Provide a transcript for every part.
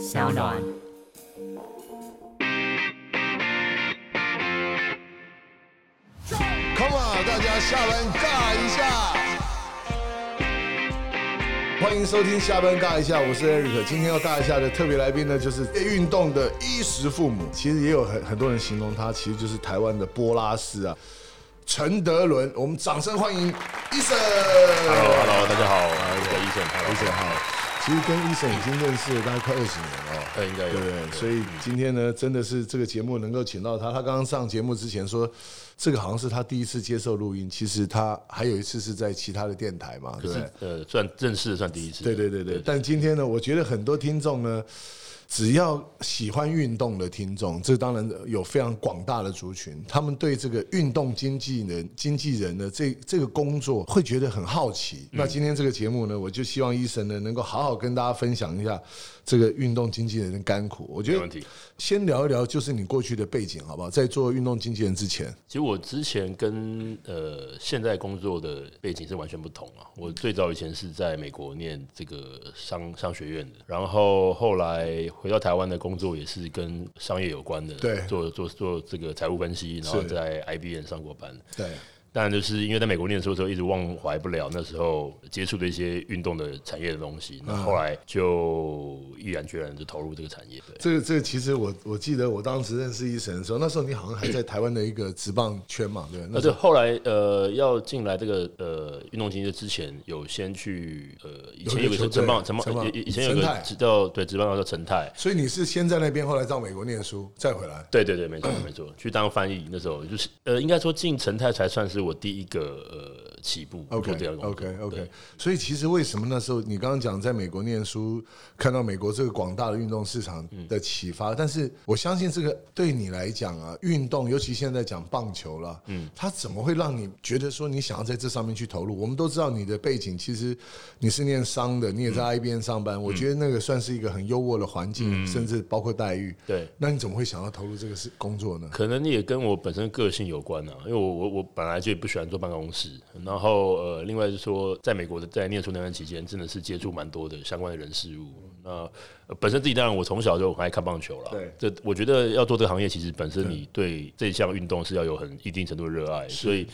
小暖。Come on，大家下班尬一下。欢迎收听下班尬一下，我是 Eric。今天要尬一下的特别来宾呢，就是运动的衣食父母。其实也有很很多人形容他，其实就是台湾的波拉斯啊，陈德伦。我们掌声欢迎医生。Hello，Hello，大家好，我是医生，医生好。其实跟医生已经认识了大概快二十年了哦。呃，应该有对？所以今天呢，真的是这个节目能够请到他。他刚刚上节目之前说，这个好像是他第一次接受录音。其实他还有一次是在其他的电台嘛，对？呃，算正式算第一次。对对对对。但今天呢，我觉得很多听众呢。只要喜欢运动的听众，这当然有非常广大的族群，他们对这个运动经纪人、经纪人的这这个工作会觉得很好奇。那今天这个节目呢，我就希望医生呢能够好好跟大家分享一下这个运动经纪人的甘苦。我觉得没问题。先聊一聊，就是你过去的背景好不好？在做运动经纪人之前，其实我之前跟呃现在工作的背景是完全不同啊。我最早以前是在美国念这个商商学院的，然后后来回到台湾的工作也是跟商业有关的，对做做做这个财务分析，然后在 IBM 上过班。对。当然，就是因为在美国念书的时候，一直忘怀不了那时候接触的一些运动的产业的东西。那后来就毅然决然就投入这个产业。对，这个这个，其实我我记得我当时认识医生的时候，那时候你好像还在台湾的一个职棒圈嘛，对？那那时候就后来呃要进来这个呃运动经济之前，有先去呃以前有个陈棒陈陈棒棒，以以前有个陈泰知道对职棒叫陈泰。所以你是先在那边，后来到美国念书，再回来。对对对，没错没错，去当翻译那时候就是呃，应该说进陈泰才算是我第一个呃起步做 OK OK OK，所以其实为什么那时候你刚刚讲在美国念书，看到美国这个广大的运动市场的启发，但是我相信这个对你来讲啊，运动尤其现在讲棒球了，嗯，它怎么会让你觉得说你想要在这上面去投入？我们都知道你的背景，其实你是念商的，你也在 IBM 上班，我觉得那个算是一个很优渥的环境，甚至包括待遇。对。那你怎么会想要投入这个事工作呢？可能也跟我本身个性有关啊，因为我我我本来就不喜欢坐办公室，然后呃，另外就是说，在美国的在念书那段期间，真的是接触蛮多的相关的人事物。那、呃本身自己当然我从小就很爱看棒球了，对这我觉得要做这个行业，其实本身你对这项运动是要有很一定程度的热爱，所以。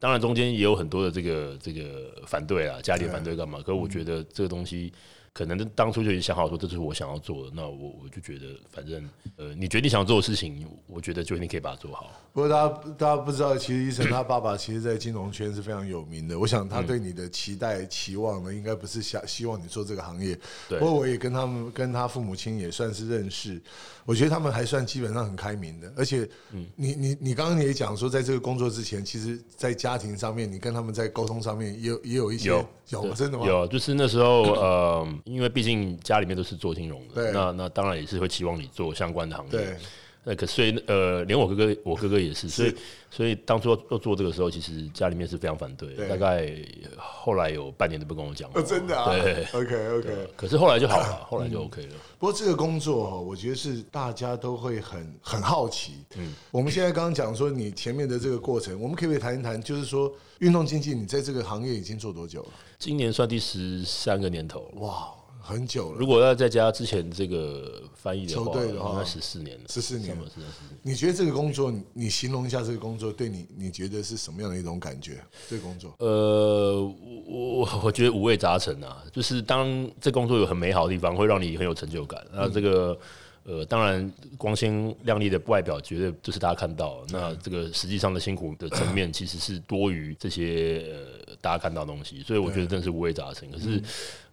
当然，中间也有很多的这个这个反对啊，家里反对干嘛？可是我觉得这个东西，可能当初就已经想好说，这是我想要做的。那我我就觉得，反正呃，你决定想要做的事情，我觉得就一定可以把它做好。不过大家大家不知道，其实医生他爸爸其实，在金融圈是非常有名的。我想他对你的期待、期望呢，应该不是想希望你做这个行业。不过我也跟他们跟他父母亲也算是认识，我觉得他们还算基本上很开明的。而且，你你你刚刚也讲说，在这个工作之前，其实，在家庭上面，你跟他们在沟通上面也有也有一些有有真的吗？有，就是那时候呃，因为毕竟家里面都是做金融的，那那当然也是会期望你做相关的行业。对，那可所以呃，连我哥哥，我哥哥也是，所以所以当初要要做这个时候，其实家里面是非常反对，对大概后来有半年都不跟我讲话。哦，真的啊。对。OK OK。可是后来就好了，后来就 OK 了。不过这个工作哈，我觉得是大家都会很很好奇。嗯，我们现在刚刚讲说你前面的这个过程，我们可不可以谈一谈？就是说运动经济，你在这个行业已经做多久了？今年算第十三个年头了。哇，很久了，如果要再加之前这个翻译的球话，队的话那十四年了，十四年差不多14年。你觉得这个工作，你你形容一下这个工作对你，你觉得是什么样的一种感觉？这个工作，呃，我我我觉得五味杂陈啊，就是当这工作有很美好的地方，会让你很有成就感。那这个呃，当然光鲜亮丽的外表绝对就是大家看到，那这个实际上的辛苦的层面其实是多于这些呃大家看到的东西，所以我觉得真的是五味杂陈。可是。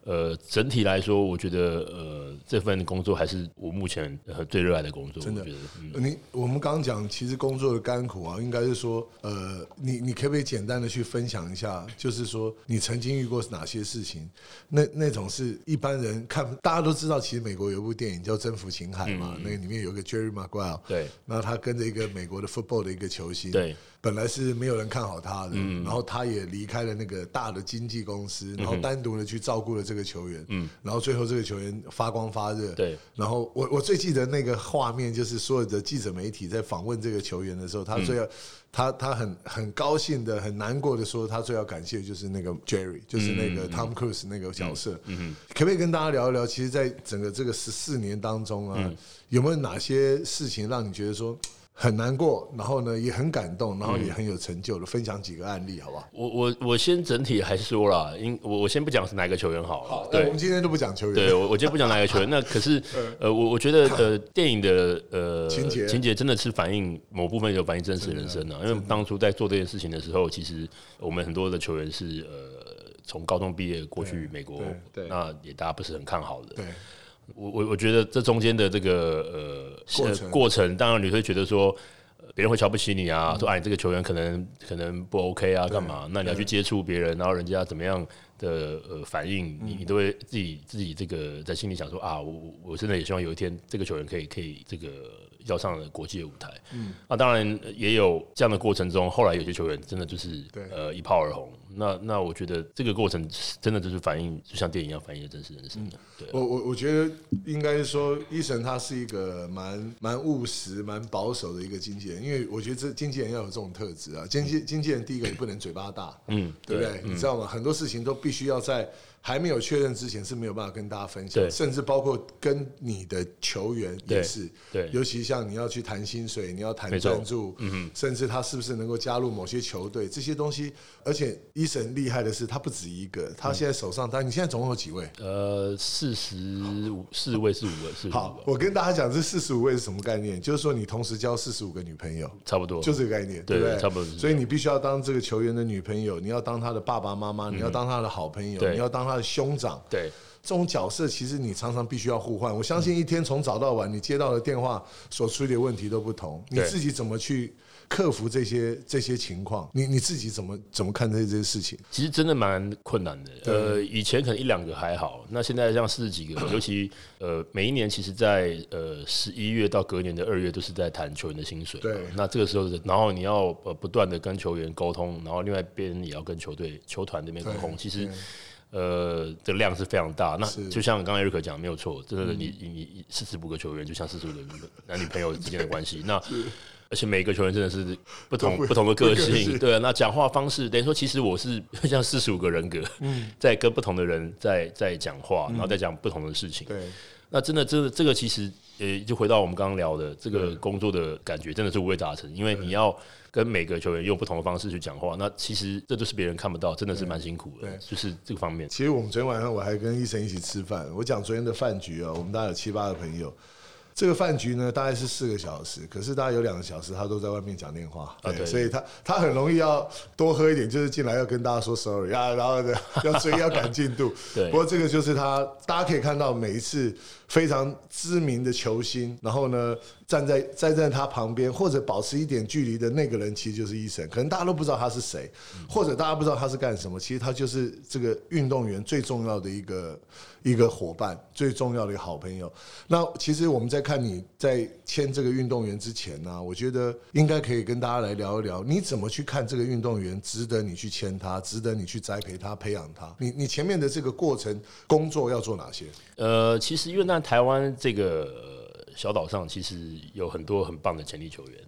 呃，整体来说，我觉得呃，这份工作还是我目前呃最热爱的工作。真的我觉得，嗯，你我们刚刚讲，其实工作的甘苦啊，应该是说，呃，你你可不可以简单的去分享一下，就是说你曾经遇过哪些事情？那那种是一般人看，大家都知道，其实美国有一部电影叫《征服情海》嘛，那个里面有一个 Jerry Maguire，对那他跟着一个美国的 football 的一个球星，对，本来是没有人看好他的，然后他也离开了那个大的经纪公司，然后单独的去照顾了这个球员，嗯，然后最后这个球员发光发热，对，然后我我最记得那个画面就是所有的记者媒体在访问这个球员的时候，他最要他他很很高兴的很难过的说，他最要感谢就是那个 Jerry，就是那个 Tom Cruise 那个角色，嗯可不可以跟大家聊一聊？其实，在整个这个十四年当中啊，有没有哪些事情让你觉得说？很难过，然后呢也很感动，然后也很有成就的，分享几个案例，好不好？我我我先整体还是说了，因我我先不讲是哪个球员好。好，对，我们今天都不讲球员。对，我我今天不讲哪个球员。那可是 呃，我我觉得呃，电影的呃情节情节真的是反映某部分有反映真实人生啊。因为当初在做这件事情的时候，其实我们很多的球员是呃从高中毕业过去美国，对，那也大家不是很看好的。对。我我我觉得这中间的这个呃过程，当然你会觉得说。别人会瞧不起你啊，说哎你这个球员可能可能不 OK 啊，干嘛？那你要去接触别人，然后人家怎么样的呃反应，你你都会自己自己这个在心里想说啊，我我真的也希望有一天这个球员可以可以这个。要上了国际的舞台，嗯，那当然也有这样的过程中，后来有些球员真的就是呃一炮而红。那那我觉得这个过程真的就是反映，就像电影一样反映的真实人生的。对，我我我觉得应该说，伊神他是一个蛮蛮务实、蛮保守的一个经纪人，因为我觉得这经纪人要有这种特质啊。经纪经纪人第一个你不能嘴巴大，嗯，对不对？你知道吗？很多事情都必须要在。还没有确认之前是没有办法跟大家分享，甚至包括跟你的球员也是，对，尤其像你要去谈薪水，你要谈赞助，嗯甚至他是不是能够加入某些球队，这些东西，而且伊神厉害的是，他不止一个，他现在手上，但你现在总共有几位？呃，四十五四位是五位是好，我跟大家讲，这四十五位是什么概念？就是说你同时交四十五个女朋友，差不多，就这个概念，对不对？差不多。所以你必须要当这个球员的女朋友，你要当他的爸爸妈妈，你要当他的好朋友，你要当他的兄长。对，这种角色其实你常常必须要互换。我相信一天从早到晚，你接到的电话所处理的问题都不同。你自己怎么去克服这些这些情况？你你自己怎么怎么看待这些事情？其实真的蛮困难的。呃，以前可能一两个还好，那现在像四十几个，尤其呃每一年，其实，在呃十一月到隔年的二月，都是在谈球员的薪水。对，那这个时候，然后你要呃不断的跟球员沟通，然后另外一边也要跟球队球团那边沟通。其实。呃，这量是非常大。那就像刚才瑞克讲，没有错，真的，你你你四十五个球员，就像四十五个男女朋友之间的关系。那而且每个球员真的是不同不同的个性，对啊。那讲话方式等于说，其实我是像四十五个人格，在跟不同的人在在讲话，然后再讲不同的事情。对，那真的，这这个其实呃，就回到我们刚刚聊的这个工作的感觉，真的是五味杂陈，因为你要。跟每个球员用不同的方式去讲话，那其实这都是别人看不到，真的是蛮辛苦的。对，就是这个方面。其实我们昨天晚上我还跟医生一起吃饭，我讲昨天的饭局啊，我们大概有七八个朋友。这个饭局呢，大概是四个小时，可是大概有两个小时他都在外面讲电话，对，所以他他很容易要多喝一点，就是进来要跟大家说 sorry 啊，然后要追要赶进度。对，不过这个就是他，大家可以看到每一次非常知名的球星，然后呢。站在站在他旁边或者保持一点距离的那个人，其实就是医生。可能大家都不知道他是谁，或者大家不知道他是干什么。其实他就是这个运动员最重要的一个一个伙伴，最重要的一个好朋友。那其实我们在看你在签这个运动员之前呢，我觉得应该可以跟大家来聊一聊，你怎么去看这个运动员值得你去签他，值得你去栽培他、培养他。你你前面的这个过程工作要做哪些？呃，其实因为在台湾这个。小岛上其实有很多很棒的潜力球员，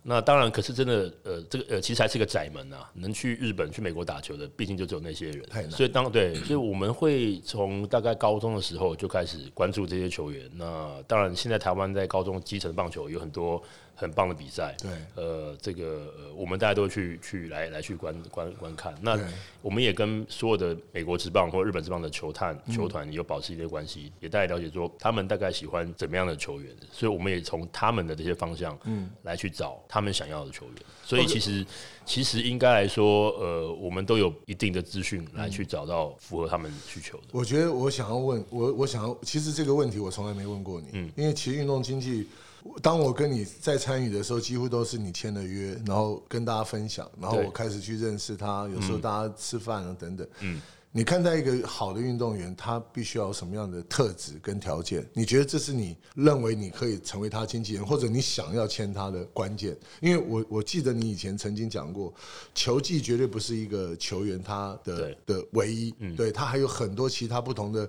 那当然，可是真的，呃，这个呃，其实还是个窄门啊。能去日本、去美国打球的，毕竟就只有那些人。所以当对，所以我们会从大概高中的时候就开始关注这些球员。那当然，现在台湾在高中基层棒球有很多。很棒的比赛，对，呃，这个我们大家都去去来来去观观观看。那我们也跟所有的美国职棒或日本职棒的球探球团有保持一些关系，也大概了解说他们大概喜欢怎么样的球员，所以我们也从他们的这些方向，嗯，来去找他们想要的球员。所以其实其实应该来说，呃，我们都有一定的资讯来去找到符合他们需求的。我觉得我想要问我，我想要，其实这个问题我从来没问过你，嗯，因为其实运动经济。当我跟你在参与的时候，几乎都是你签了约，然后跟大家分享，然后我开始去认识他。有时候大家吃饭啊等等。嗯，你看待一个好的运动员，他必须要有什么样的特质跟条件？你觉得这是你认为你可以成为他经纪人，或者你想要签他的关键？因为我我记得你以前曾经讲过，球技绝对不是一个球员他的的唯一，对他还有很多其他不同的。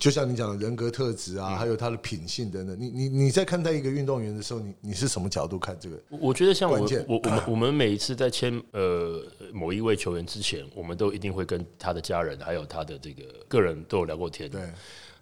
就像你讲的人格特质啊，还有他的品性等等，你你你在看待一个运动员的时候，你你是什么角度看这个？我觉得像我我我们我们每一次在签呃某一位球员之前，我们都一定会跟他的家人还有他的这个个人都有聊过天。对。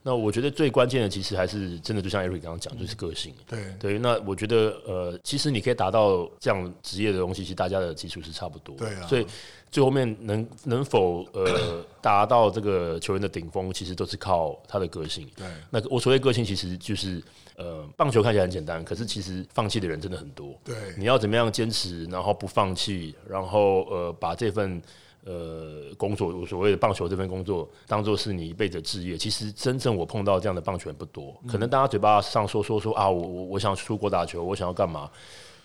那我觉得最关键的其实还是真的，就像 Eric 刚刚讲，就是个性。对对，那我觉得呃，其实你可以达到这样职业的东西，其实大家的基础是差不多。对啊。所以最后面能能否呃达到这个球员的顶峰，其实都是靠他的个性。对。那我所谓个性，其实就是呃，棒球看起来很简单，可是其实放弃的人真的很多。对。你要怎么样坚持，然后不放弃，然后呃，把这份。呃，工作所谓的棒球这份工作，当做是你一辈子的志业。其实真正我碰到这样的棒球员不多，可能大家嘴巴上说说说啊，我我我想出国打球，我想要干嘛？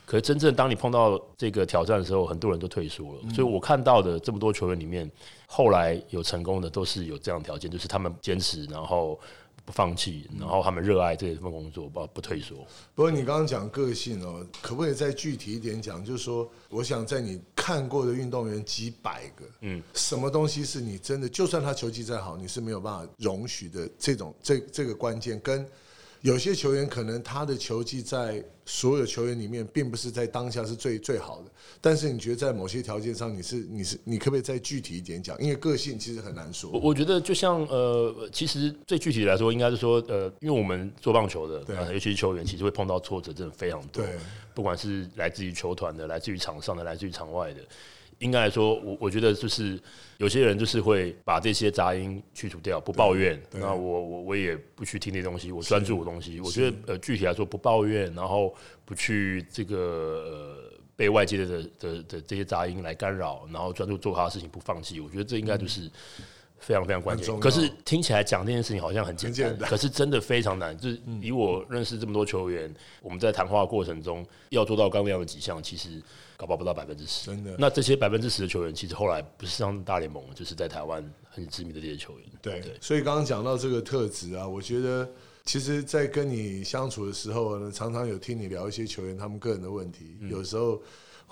可是真正当你碰到这个挑战的时候，很多人都退缩了。所以我看到的这么多球员里面，后来有成功的都是有这样条件，就是他们坚持，然后。不放弃，然后他们热爱这份工作，不不退缩。不过你刚刚讲个性哦，可不可以再具体一点讲？就是说，我想在你看过的运动员几百个，嗯，什么东西是你真的，就算他球技再好，你是没有办法容许的这种这这个关键跟。有些球员可能他的球技在所有球员里面，并不是在当下是最最好的。但是你觉得在某些条件上，你是你是你可不可以再具体一点讲？因为个性其实很难说。我我觉得就像呃，其实最具体来说，应该是说呃，因为我们做棒球的，对，尤其是球员，其实会碰到挫折真的非常多。对，不管是来自于球团的，来自于场上的，来自于场外的。应该来说，我我觉得就是有些人就是会把这些杂音去除掉，不抱怨。那我我我也不去听那东西，我专注我东西。我觉得呃，具体来说不抱怨，然后不去这个呃被外界的的的这些杂音来干扰，然后专注做他的事情，不放弃。我觉得这应该就是非常非常关键。可是听起来讲这件事情好像很简单，可是真的非常难。就是以我认识这么多球员，我们在谈话过程中要做到刚刚那样的几项，其实。搞不到百分之十，真的。那这些百分之十的球员，其实后来不是上大联盟，就是在台湾很知名的这些球员。对，所以刚刚讲到这个特质啊，我觉得，其实，在跟你相处的时候呢，常常有听你聊一些球员他们个人的问题，有时候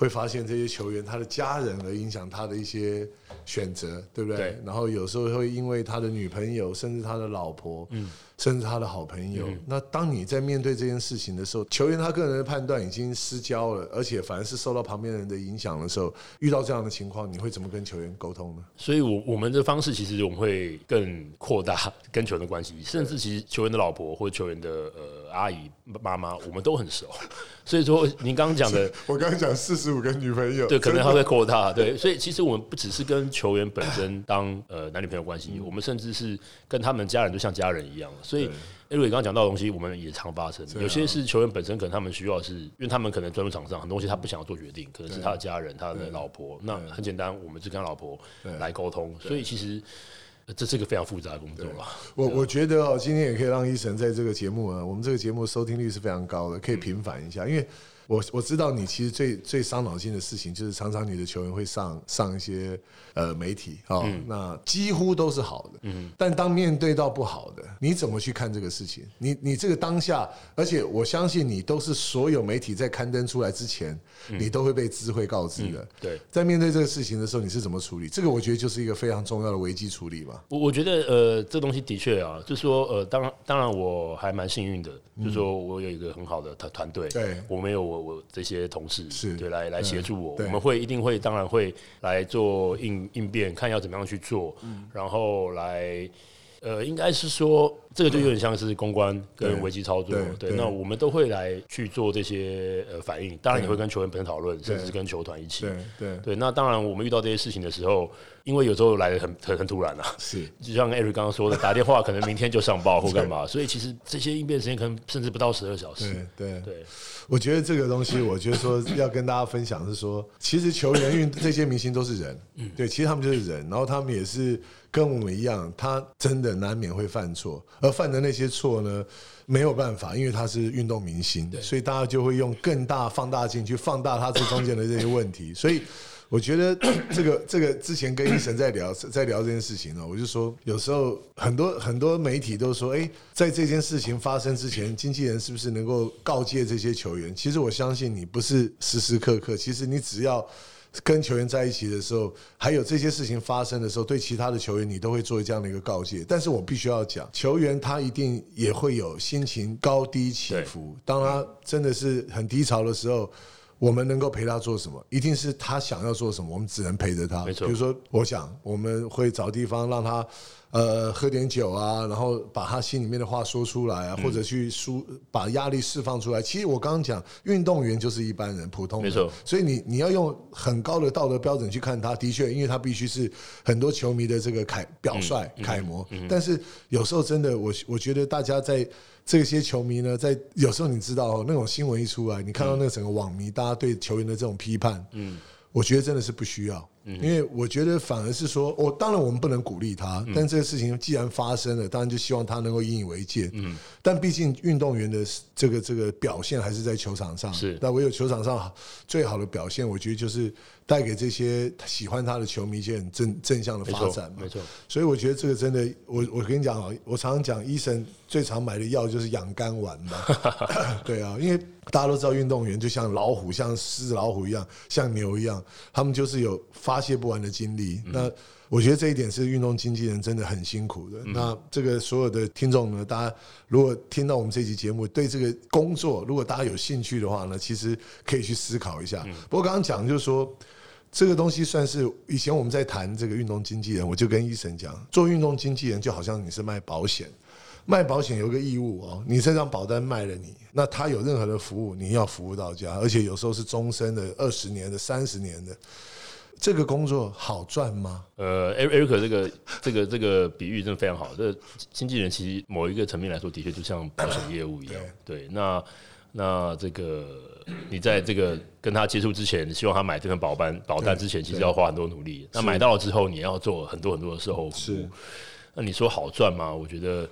会发现这些球员他的家人而影响他的一些选择，对不对？然后有时候会因为他的女朋友，甚至他的老婆，嗯。甚至他的好朋友。那当你在面对这件事情的时候，球员他个人的判断已经失焦了，而且反而是受到旁边人的影响的时候，遇到这样的情况，你会怎么跟球员沟通呢？所以，我我们的方式其实我们会更扩大跟球员的关系，甚至其实球员的老婆或者球员的呃阿姨妈妈，我们都很熟。所以说，您刚刚讲的，我刚刚讲四十五个女朋友，对，可能他会扩大。对，所以其实我们不只是跟球员本身当呃男女朋友关系，我们甚至是跟他们家人就像家人一样。所以，艾瑞刚刚讲到的东西，我们也常发生。有些是球员本身，可能他们需要是，因为他们可能专注场上很多东西，他不想要做决定，可能是他的家人、他的老婆。那很简单，我们就跟他老婆来沟通。所以其实这是一个非常复杂的工作了。我我觉得哦，今天也可以让医生在这个节目啊，我们这个节目收听率是非常高的，可以平反一下，因为。我我知道你其实最最伤脑筋的事情，就是常常你的球员会上上一些呃媒体啊，那几乎都是好的，嗯，但当面对到不好的，你怎么去看这个事情？你你这个当下，而且我相信你都是所有媒体在刊登出来之前，你都会被知会告知的。对，在面对这个事情的时候，你是怎么处理？这个我觉得就是一个非常重要的危机处理吧。我我觉得呃，这东西的确啊，就是说呃，当然当然我还蛮幸运的，就是说我有一个很好的团团队，对我没有我。我这些同事是对来来协助我，我们会一定会当然会来做应应变，看要怎么样去做，然后来呃，应该是说这个就有点像是公关跟危机操作，对，那我们都会来去做这些呃反应，当然也会跟球员本身讨论，甚至是跟球团一起，对对。对，那当然我们遇到这些事情的时候。因为有时候来的很很 很突然啊，是。就像艾瑞刚刚说的，打电话可能明天就上报或 干嘛，所以其实这些应变时间可能甚至不到十二小时。对对。对，我觉得这个东西，我觉得说要跟大家分享是说，其实球员、运这些明星都是人，嗯，对，其实他们就是人，然后他们也是跟我们一样，他真的难免会犯错，而犯的那些错呢，没有办法，因为他是运动明星，所以大家就会用更大放大镜去放大他这中间的这些问题，所以。我觉得这个这个之前跟医生在聊在聊这件事情呢，我就说有时候很多很多媒体都说，哎，在这件事情发生之前，经纪人是不是能够告诫这些球员？其实我相信你不是时时刻刻，其实你只要跟球员在一起的时候，还有这些事情发生的时候，对其他的球员你都会做这样的一个告诫。但是我必须要讲，球员他一定也会有心情高低起伏，当他真的是很低潮的时候。我们能够陪他做什么？一定是他想要做什么，我们只能陪着他。没错。比如说，我想我们会找地方让他，呃，喝点酒啊，然后把他心里面的话说出来啊，或者去抒把压力释放出来。其实我刚刚讲，运动员就是一般人，普通。没错。所以你你要用很高的道德标准去看他，的确，因为他必须是很多球迷的这个楷表率、楷模。但是有时候真的，我我觉得大家在。这些球迷呢，在有时候你知道那种新闻一出来，你看到那个整个网迷，大家对球员的这种批判，嗯，我觉得真的是不需要，因为我觉得反而是说，我当然我们不能鼓励他，但这个事情既然发生了，当然就希望他能够引以为戒，嗯，但毕竟运动员的这个这个表现还是在球场上，是，那唯有球场上最好的表现，我觉得就是。带给这些喜欢他的球迷一些很正正向的发展嘛，没错。所以我觉得这个真的，我我跟你讲啊，我常常讲，医生最常买的药就是养肝丸嘛。对啊，因为大家都知道，运动员就像老虎，像狮子老虎一样，像牛一样，他们就是有发泄不完的精力。那我觉得这一点是运动经纪人真的很辛苦的。那这个所有的听众呢，大家如果听到我们这期节目，对这个工作，如果大家有兴趣的话呢，其实可以去思考一下。不过刚刚讲就是说。这个东西算是以前我们在谈这个运动经纪人，我就跟医生讲，做运动经纪人就好像你是卖保险，卖保险有个义务哦，你这张保单卖了你，那他有任何的服务你要服务到家，而且有时候是终身的、二十年的、三十年的，这个工作好赚吗？呃，e r i c 这个这个这个比喻真的非常好，这经纪人其实某一个层面来说，的确就像保险业务一样，对，那。那这个你在这个跟他接触之前，希望他买这份保单保单之前，其实要花很多努力。那买到了之后，你要做很多很多的售后服务。那你说好赚吗？我觉得，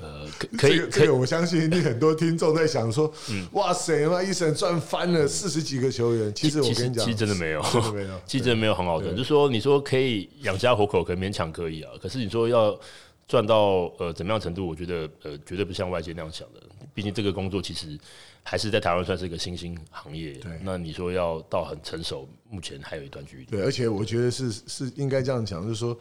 呃，可以可以。我相信你很多听众在想说，哇塞，那一生赚翻了四十几个球员。其实我跟你讲，其实真的没有，没有，其实真的没有很好赚。就说你说可以养家糊口，可能勉强可以啊。可是你说要赚到呃怎么样程度？我觉得呃绝对不像外界那样想的。毕竟这个工作其实。还是在台湾算是一个新兴行业，对。那你说要到很成熟，目前还有一段距离。对，而且我觉得是是应该这样讲，就是说。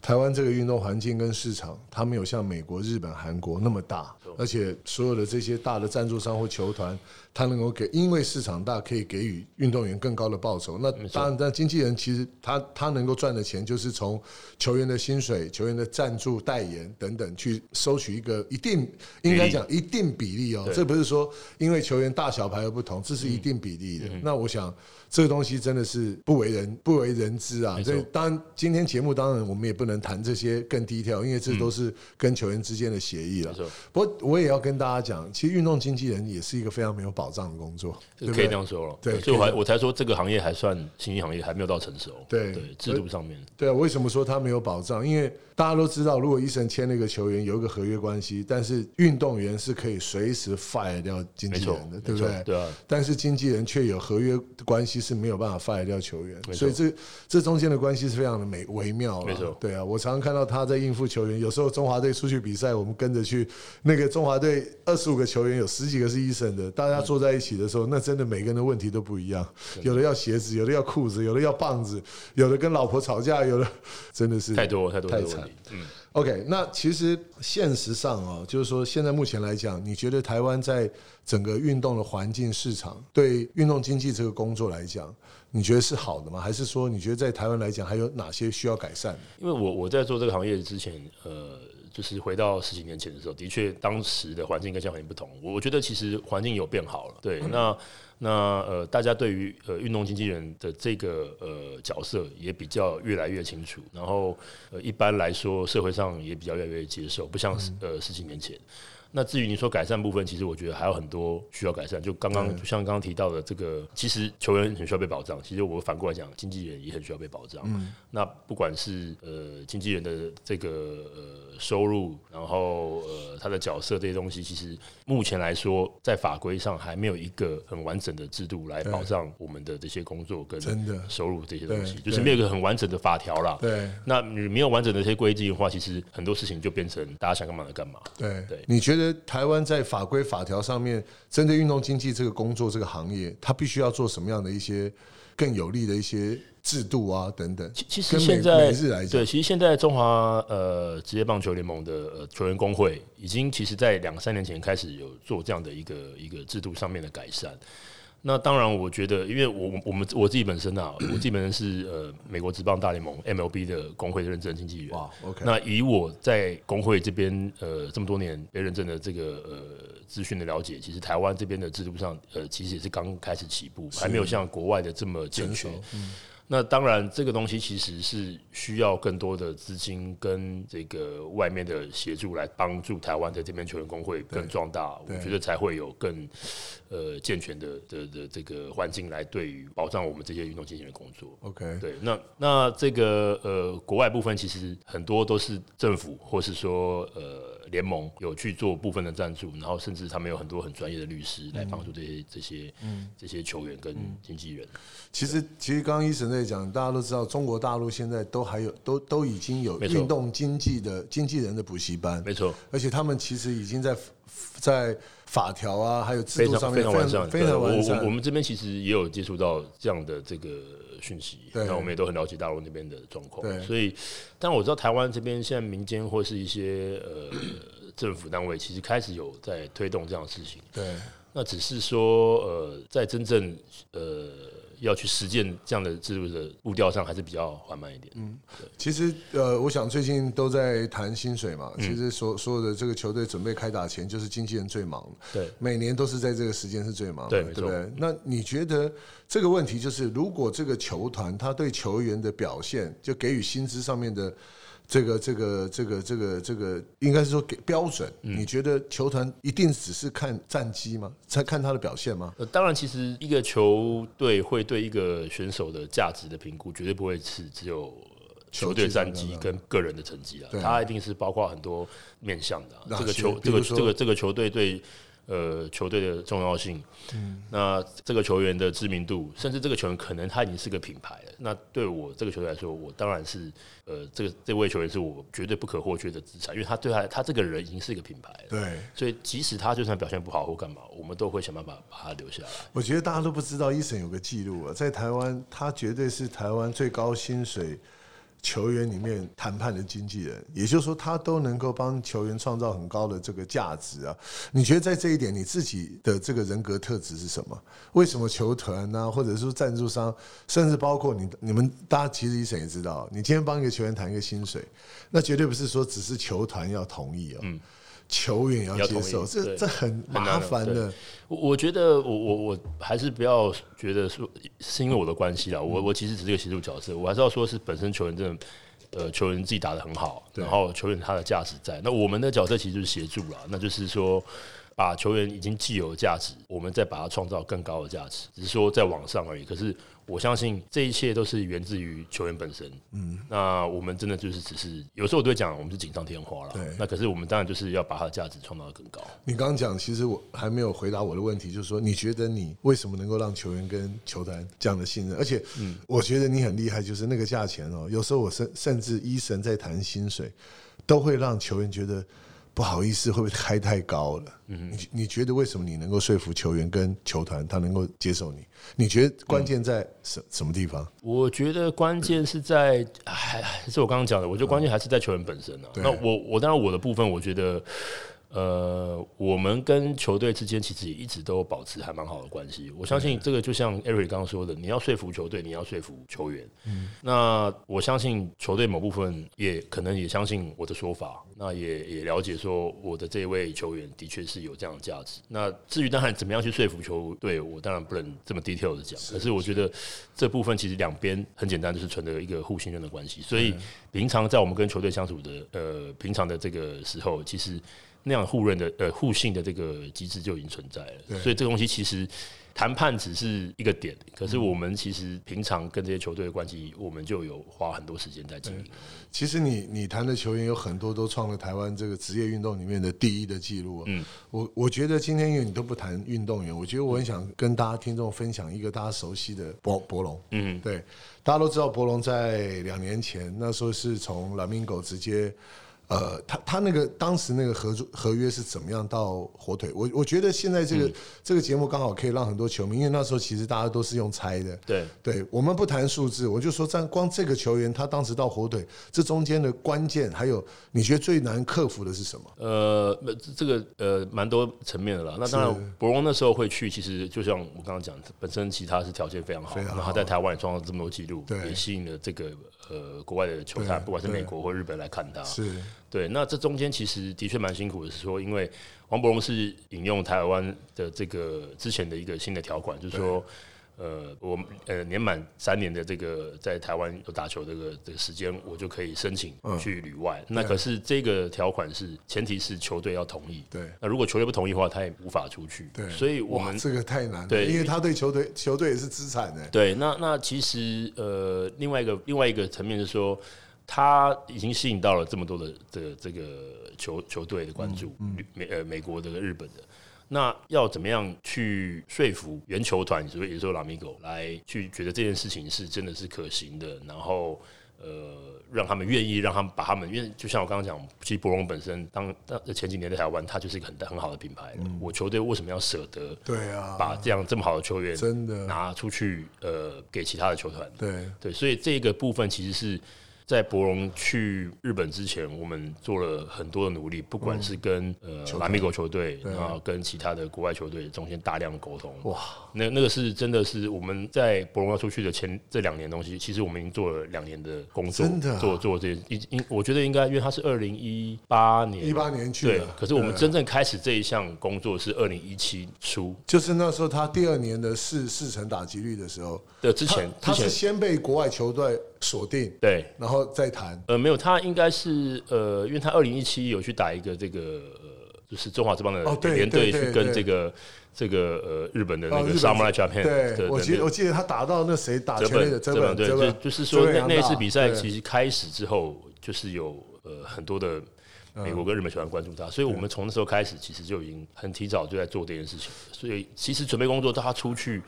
台湾这个运动环境跟市场，它没有像美国、日本、韩国那么大，而且所有的这些大的赞助商或球团，他能够给，因为市场大，可以给予运动员更高的报酬。那当然，但经纪人其实他他能够赚的钱，就是从球员的薪水、球员的赞助、代言等等去收取一个一定，应该讲一定比例哦。这不是说因为球员大小牌而不同，这是一定比例的。那我想。这个东西真的是不为人不为人知啊！所以当然，今天节目当然我们也不能谈这些更低调，因为这都是跟球员之间的协议了。不过我也要跟大家讲，其实运动经纪人也是一个非常没有保障的工作，可以这样说了。对，所以我还我才说这个行业还算新兴行业，还没有到成熟。对对，制度上面。对啊，为什么说他没有保障？因为大家都知道，如果医生签了一个球员，有一个合约关系，但是运动员是可以随时 fire 掉经纪人的，对不对？对啊。但是经纪人却有合约关系是没有办法 fire。掉球员，所以这这中间的关系是非常的美微妙没错，对啊，我常常看到他在应付球员，有时候中华队出去比赛，我们跟着去，那个中华队二十五个球员有十几个是医生的，大家坐在一起的时候，那真的每个人的问题都不一样，有的要鞋子，有的要裤子，有的要棒子，有的跟老婆吵架，有的真的是太多太多太惨。嗯，OK，那其实现实上啊，就是说现在目前来讲，你觉得台湾在整个运动的环境市场，对运动经济这个工作来讲？你觉得是好的吗？还是说你觉得在台湾来讲还有哪些需要改善？因为我我在做这个行业之前，呃，就是回到十几年前的时候，的确当时的环境跟现在环境不同。我我觉得其实环境有变好了。对，那那呃，大家对于呃运动经纪人的这个呃角色也比较越来越清楚。然后呃，一般来说社会上也比较越来越接受，不像呃十几年前。那至于你说改善部分，其实我觉得还有很多需要改善。就刚刚就像刚刚提到的这个，其实球员很需要被保障。其实我反过来讲，经纪人也很需要被保障。嗯那不管是呃经纪人的这个呃收入，然后呃他的角色这些东西，其实目前来说，在法规上还没有一个很完整的制度来保障我们的这些工作跟收入这些东西，就是没有一个很完整的法条啦。对那你没有完整的这些规定的话，其实很多事情就变成大家想干嘛就干嘛。对对你觉得台湾在法规法条上面，针对运动经济这个工作这个行业，它必须要做什么样的一些更有利的一些制度啊等等？其其实现在对，其实现在中华呃职业棒球联盟的呃球员工会已经其实在两三年前开始有做这样的一个一个制度上面的改善。那当然，我觉得，因为我我们我自己本身啊，我自己本身是呃美国职棒大联盟 MLB 的工会的认证经纪人。哇，OK，那以我在工会这边呃这么多年被认证的这个呃资讯的了解，其实台湾这边的制度上呃其实也是刚开始起步，还没有像国外的这么健全。那当然，这个东西其实是需要更多的资金跟这个外面的协助来帮助台湾的这边球员工会更壮大，我对觉得才会有更呃健全的的的这个环境来对于保障我们这些运动进行的工作。OK，对，那那这个呃，国外部分其实很多都是政府或是说呃联盟有去做部分的赞助，然后甚至他们有很多很专业的律师来帮助这些这些这些球员跟经纪人。其实，其实刚刚医生在讲，大家都知道，中国大陆现在都还有，都都已经有运动经济的经纪人的补习班，没错，而且他们其实已经在在法条啊，还有制度上面非常完善，非常对我我完善。我们这边其实也有接触到这样的这个讯息，对。那我们也都很了解大陆那边的状况，所以，但我知道台湾这边现在民间或是一些呃政府单位，其实开始有在推动这样的事情。对，那只是说，呃，在真正呃要去实践这样的制度的步调上，还是比较缓慢一点。嗯，其实呃，我想最近都在谈薪水嘛。嗯其实所所有的这个球队准备开打前，就是经纪人最忙，对，每年都是在这个时间是最忙的，对对不对？那你觉得这个问题就是，如果这个球团他对球员的表现，就给予薪资上面的这个这个这个这个这个，应该是说给标准，嗯。你觉得球团一定只是看战绩吗？才看他的表现吗？呃，当然，其实一个球队会对一个选手的价值的评估，绝对不会是只有呃球队战绩跟个人的成绩啊对，它一定是包括很多面向的这个球，这个这个这个球队对呃球队的重要性，嗯那这个球员的知名度，甚至这个球员可能他已经是个品牌了。那对我这个球队来说，我当然是呃，这个这位球员是我绝对不可或缺的资产，因为他对他他这个人已经是一个品牌了。对，所以即使他就算表现不好或干嘛，我们都会想办法把他留下来。我觉得大家都不知道，伊森有个记录啊，在台湾，他绝对是台湾最高薪水球员里面谈判的经纪人，也就是说，他都能够帮球员创造很高的这个价值啊。你觉得在这一点，你自己的这个人格特质是什么？为什么球团啊，或者是说赞助商，甚至包括你你们大家其实一审也知道，你今天帮一个球员谈一个薪水，那绝对不是说只是球团要同意哦，球员也要接受，这这很麻烦的。我我觉得我我我还是不要觉得说是因为我的关系啦，我我其实只是个协助角色，我还是要说是本身球员真的。呃，球员自己打得很好，然后球员他的价值在，那我们的角色其实就是协助啦，那就是说把球员已经既有的价值，我们再把它创造更高的价值，只是说在网上而已。可是我相信这一切都是源自于球员本身。嗯，那我们真的就是只是有时候我都会讲，我们是锦上添花了。对那可是我们当然就是要把它的价值创造的更高。你刚刚讲，其实我还没有回答我的问题，就是说，你觉得你为什么能够让球员跟球团这样的信任？而且，嗯我觉得你很厉害，就是那个价钱哦，有时候我甚甚至医生在谈薪水，都会让球员觉得不好意思，会不会开太高了？你你觉得为什么你能够说服球员跟球团，他能够接受你？你觉得关键在什什么地方？我觉得关键是在，还还是我刚刚讲的，我觉得关键还是在球员本身啊。对那我我当然我的部分，我觉得，呃，我们跟球队之间其实也一直都保持还蛮好的关系。我相信这个就像 Eric 刚刚说的，你要说服球队，你要说服球员。嗯，那我相信球队某部分也可能也相信我的说法，那也也了解说我的这位球员的确是有这样的价值。那至于当然怎么样去说服球队，我当然不能这么 detail 的讲，可是我觉得这部分其实两边很简单，就是存着一个互信任的关系。所以平常在我们跟球队相处的呃平常的这个时候，其实那样互认的呃互信的这个机制就已经存在了。所以这个东西其实谈判只是一个点，可是我们其实平常跟这些球队的关系，我们就有花很多时间在经营。其实你你谈的球员有很多都创了台湾这个职业运动里面的第一的记录、啊嗯，我我觉得今天因为你都不谈运动员，我觉得我很想跟大家听众分享一个大家熟悉的博博龙。嗯，对，大家都知道博龙在两年前那时候是从蓝明狗直接。呃，他他那个当时那个合作合约是怎么样到火腿？我我觉得现在这个、这个节目刚好可以让很多球迷，因为那时候其实大家都是用猜的。对对，我们不谈数字，我就说在光这个球员他当时到火腿，这中间的关键，还有你觉得最难克服的是什么？呃，那这这个呃，蛮多层面的啦。那当然，博龙那时候会去，其实就像我刚刚讲，本身其他是条件非常好，非常好然后他在台湾也创造这么多记录，对也吸引了这个呃国外的球探，不管是美国或日本来看他。是对，那这中间其实的确蛮辛苦的，是说因为王伯荣是引用台湾的这个之前的一个新的条款，就是说。呃，我呃年满三年的这个在台湾有打球这个这个时间，我就可以申请去旅外。那可是这个条款是前提是球队要同意。对那如果球队不同意的话，他也无法出去。对，所以我们这个太难了，对因为他对球队球队也是资产的。对，那那其实呃，另外一个另外一个层面是说，他已经吸引到了这么多的这个这个球球队的关注，美呃美国的、日本的。那要怎么样去说服原球团，所以也就是说拉米狗来去觉得这件事情是真的是可行的，然后呃让他们愿意让他们把他们，因为就像我刚刚讲，其实博龙本身当当前几年在台湾，他就是一个很很好的品牌了。我球队为什么要舍得对啊，把这样这么好的球员真的拿出去呃给其他的球团？对对，所以这个部分其实是在博龙去日本之前，我们做了很多的努力，不管是跟、呃拉米狗球队，然后跟其他的国外球队中间大量的沟通。哇，那那个是真的是我们在博龙要出去的前这两年东西，其实我们已经做了两年的工作，真的啊做做这应应，我觉得应该，因为他是二零一八年一八年去对的，，可是我们真正开始这一项工作是二零一七初。就是那时候他第二年的四四成打击率的时候，的之前，他他是先被国外球队锁定，对。然后再谈。呃，没有，他应该是呃，因为他二零一七有去打一个这个呃，就是中华之邦的联队对对去跟这个这个呃日本的那个哦日本 Samurai Japan 对，的我记得我记得他打到那谁打泽全垒的本泽本对，就就是说那那一次比赛其实开始之后，就是有呃很多的。美国跟日本球员关注他，所以我们从那时候开始，其实就已经很提早就在做这件事情。所以其实准备工作到他出去，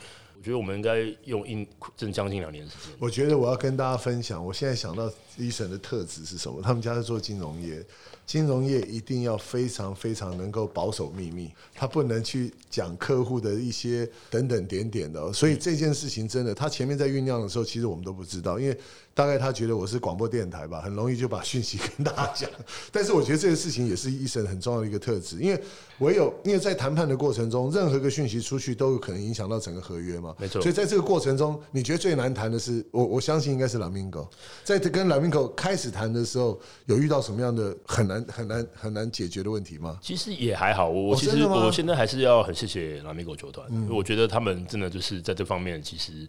我觉得我们应该用一正将近两年时间。我觉得我要跟大家分享，我现在想到医生的特质是什么？他们家是做金融业，金融业一定要非常非常能够保守秘密，他不能去讲客户的一些等等点点的、所以这件事情真的，他前面在酝酿的时候，其实我们都不知道，因为大概他觉得我是广播电台吧，很容易就把讯息跟大家讲。但是我觉得这个事情也是医生很重要的一个特质，因为唯有因为在谈判的过程中，任何一个讯息出去都有可能影响到整个合约嘛。没错所以在这个过程中，你觉得最难谈的是，我我相信应该是 Lamingo。在这跟 Lamingo 开始谈的时候，有遇到什么样的很难很难很难解决的问题吗？其实也还好，我我其实我现在还是要很谢谢拉米狗球团，因为我觉得他们真的就是在这方面，其实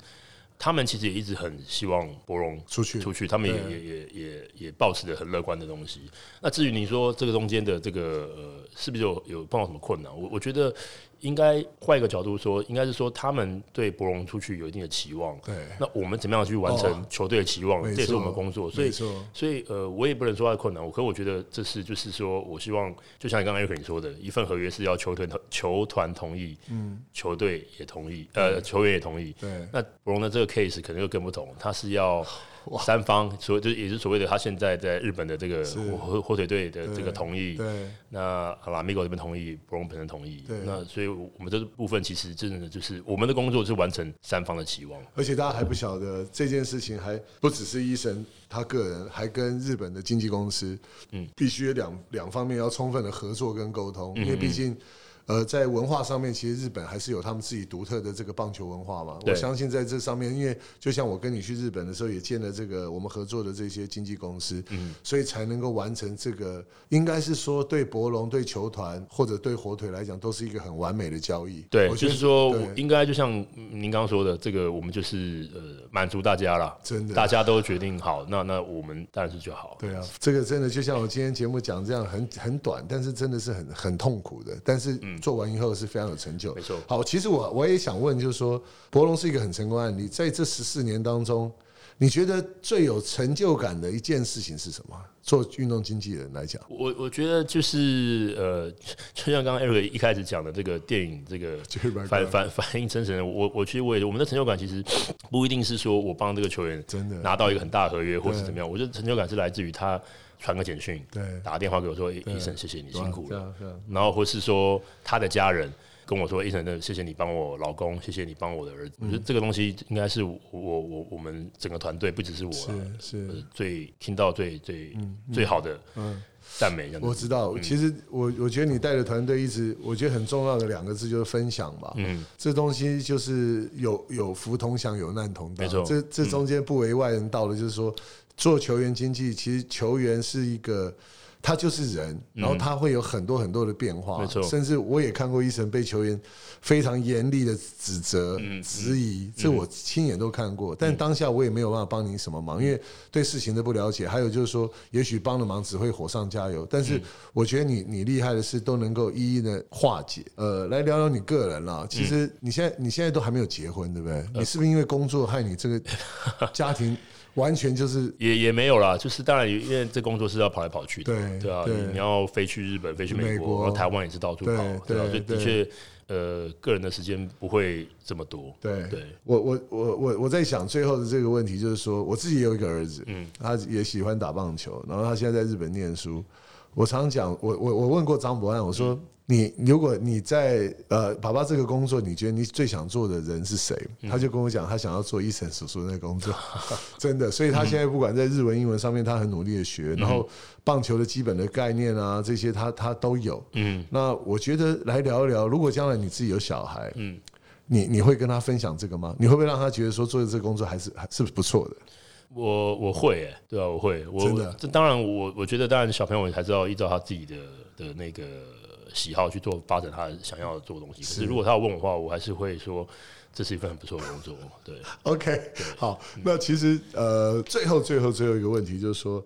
他们其实也一直很希望博荣出去出去，他们也也也也也保持着很乐观的东西。那至于你说这个中间的这个呃，是不是有有碰到什么困难？我我觉得应该换一个角度说，应该是说他们对博龙出去有一定的期望，对。那我们怎么样去完成哦。球队的期望？没这也是我们错工作，所以所以呃，我也不能说他困难，我可我觉得这是就是说我希望，就像你刚刚又跟你说的，一份合约是要球团同球团同意，嗯，球队也同意，呃，球员也同意。对。那博龙的这个 case 可能又更不同，他是要三方，所就是也是所谓的他现在在日本的这个火火腿队的这个同意，对。那拉米狗这边同意，博隆本身同意。对，那所以我们这部分其实真的就是我们的工作是完成三方的期望。而且大家还不晓得这件事情，还不只是医生他个人，还跟日本的经纪公司，嗯，必须两两方面要充分的合作跟沟通，因为毕竟。呃，在文化上面，其实日本还是有他们自己独特的这个棒球文化嘛。我相信在这上面，因为就像我跟你去日本的时候，也见了这个我们合作的这些经纪公司，嗯，所以才能够完成这个，应该是说对博龙、对球团或者对火腿来讲，都是一个很完美的交易。对，我就是说，我应该就像您刚刚说的，这个我们就是呃满足大家啦，真的大家都决定好，那那我们当然是就好。对啊，这个真的就像我今天节目讲这样，很很短，但是真的是很很痛苦的。但是做完以后是非常有成就。没错好，其实我我也想问，就是说，博龙是一个很成功的案例，在这十四年当中，你觉得最有成就感的一件事情是什么？做运动经纪人来讲，我我觉得就是呃，就像刚刚 Eric 一开始讲的这个电影，这个反反反映真神，我我其实我也我们的成就感其实不一定是说我帮这个球员真的。拿到一个很大的合约，或是怎么样，我觉得成就感是来自于他传个简讯，对。打电话给我说，医生谢谢你辛苦了，然后或是说他的家人。跟我说，医生，的谢谢你帮我老公，谢谢你帮我的儿子。我觉得这个东西应该是我我我我们整个团队，不只是我是，是呃最听到最最最好的赞美。我知道，其实我我觉得你带的团队一直，我觉得很重要的两个字就是分享吧。嗯，这东西就是有有福同享，有难同当。没错这这中间不为外人道的，就是说做球员经济，其实球员是一个。他就是人，然后他会有很多很多的变化，甚至我也看过医生被球员非常严厉的指责、质疑，这我亲眼都看过。但当下我也没有办法帮你什么忙，因为对事情的不了解，还有就是说，也许帮了忙只会火上加油。但是我觉得你你厉害的是都能够一一的化解。呃，来聊聊你个人啦。其实你现在你现在都还没有结婚，对不对？你是不是因为工作害你这个家庭完全就是也也没有啦，就是当然，因为这工作是要跑来跑去的，对对啊，对。你你要飞去日本，飞去美美国。国，然后台湾也是到处跑，对对啊，对对。就的确，呃，个人的时间不会这么多，对。对，我我我我我在想最后的这个问题，就是说我自己也有一个儿子，嗯，他也喜欢打棒球，然后他现在在日本念书。我常讲，我我我问过张博安，我说你如果你在呃爸爸这个工作，你觉得你最想做的人是谁？他就跟我讲，他想要做医生叔叔那个工作，真的。所以他现在不管在日文、英文上面，他很努力的学，然后棒球的基本的概念啊，这些他他都有。嗯，那我觉得来聊一聊，如果将来你自己有小孩，嗯。你你会跟他分享这个吗？你会不会让他觉得说做这个工作还是还是不错的？我我会、欸，对啊，我会，我真的这当然我我觉得，当然小朋友还是要依照他自己的的那个喜好去做发展他想要做的东西。可是如果他要问我的话，我还是会说这是一份很不错的工作，对。OK，好，那其实呃，最后最后最后一个问题就是说，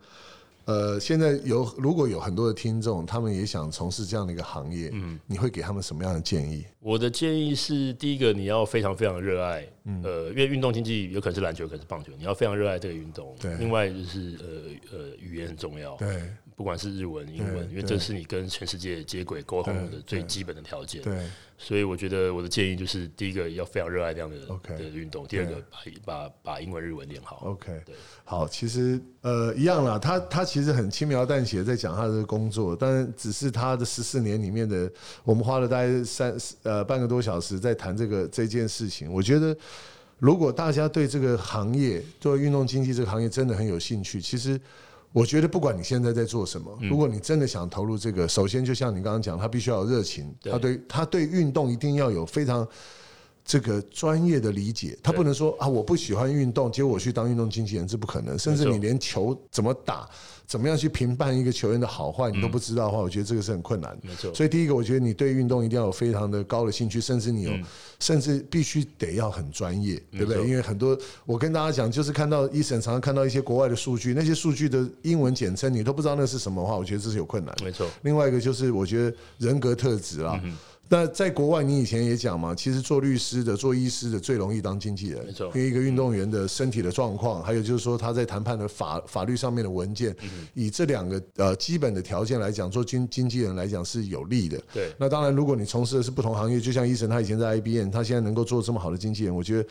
呃，现在有如果有很多的听众，他们也想从事这样的一个行业，嗯，你会给他们什么样的建议？我的建议是，第一个你要非常非常热爱，呃，因为运动经济有可能是篮球，有可能是棒球，你要非常热爱这个运动。对另外就是呃呃，语言很重要，对不管是日文、英文，因为这是你跟全世界接轨沟通的最基本的条件。对所以我觉得我的建议就是，第一个要非常热爱这样的 OK 的运动，第二个把把把英文、日文练好。，OK，对好，其实呃一样啦，他他其实很轻描淡写在讲他的工作，但只是他的十四年里面的，我们花了大概三呃半个多小时在谈这个这件事情。我觉得，如果大家对这个行业，对运动经济这个行业真的很有兴趣，其实。我觉得不管你现在在做什么，如果你真的想投入这个，首先就像你刚刚讲，他必须要有热情，他对他对运动一定要有非常这个专业的理解，他不能说啊我不喜欢运动，结果我去当运动经纪人，这不可能。甚至你连球怎么打，怎么样去评判一个球员的好坏，你都不知道的话，我觉得这个是很困难的。没错所以第一个，我觉得你对运动一定要有非常的高的兴趣，甚至你有，甚至必须得要很专业，对不对？因为很多我跟大家讲，就是看到医生常常看到一些国外的数据，那些数据的英文简称你都不知道那是什么的话，我觉得这是有困难。没错，另外一个就是我觉得人格特质啊。嗯那在国外，你以前也讲嘛，其实做律师的、做医师的最容易当经纪人，没错。因为一个运动员的身体的状况，还有就是说他在谈判的法法律上面的文件，嗯以这两个呃基本的条件来讲，做经经纪人来讲是有利的。对。那当然，如果你从事的是不同行业，就像医生他以前在 IBM，他现在能够做这么好的经纪人，我觉得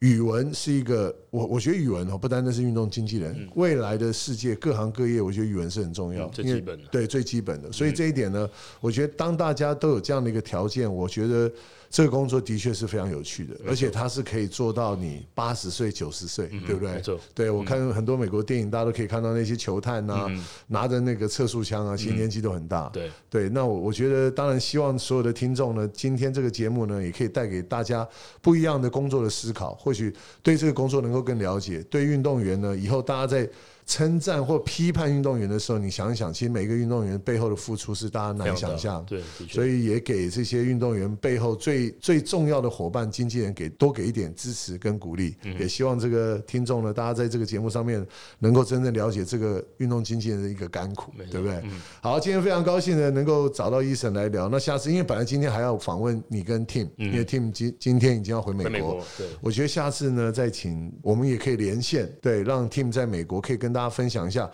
语文是一个，我我觉得语文哦，不单单是运动经纪人，未来的世界各行各业，我觉得语文是很重要，嗯最基本的。嗯对最基本的。所以这一点呢，我觉得当大家都有这样的一个条件，我觉得这个工作的确是非常有趣的，而且它是可以做到你八十岁、九十岁，对不对？对我看很多美国电影，大家都可以看到那些球探啊，拿着那个测速枪啊，其实年纪都很大。嗯对对，那我我觉得，当然希望所有的听众呢，今天这个节目呢，也可以带给大家不一样的工作的思考，或许对这个工作能够更了解。对运动员呢，以后大家在称赞或批判运动员的时候，你想一想，其实每个运动员背后的付出是大家难以想象。对，所以也给这些运动员背后最最重要的伙伴、经纪人给多给一点支持跟鼓励，嗯也希望这个听众呢，大家在这个节目上面能够真正了解这个运动经纪人的一个甘苦，对不对？嗯好，今天非常高兴的能够找到医生来聊。那下次因为本来今天还要访问你跟 Tim，、因为 Tim 今今天已经要回美国嗯回美国，对我觉得下次呢再请我们也可以连线，对，让 Tim 在美国可以跟大家分享一下。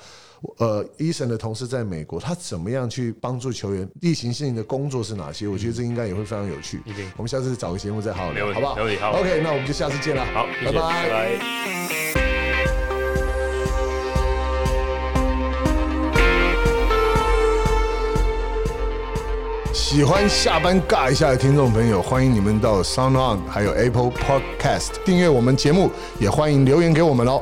呃，医生的同事在美国，他怎么样去帮助球员？例行性的工作是哪些？我觉得这应该也会非常有趣。我们下次找个节目再好好聊，好不好？没问题好 OK，那我们就下次见了。好，拜拜。喜欢下班尬一下的听众朋友，欢迎你们到 Sound On 还有 Apple Podcast 订阅我们节目，也欢迎留言给我们哦。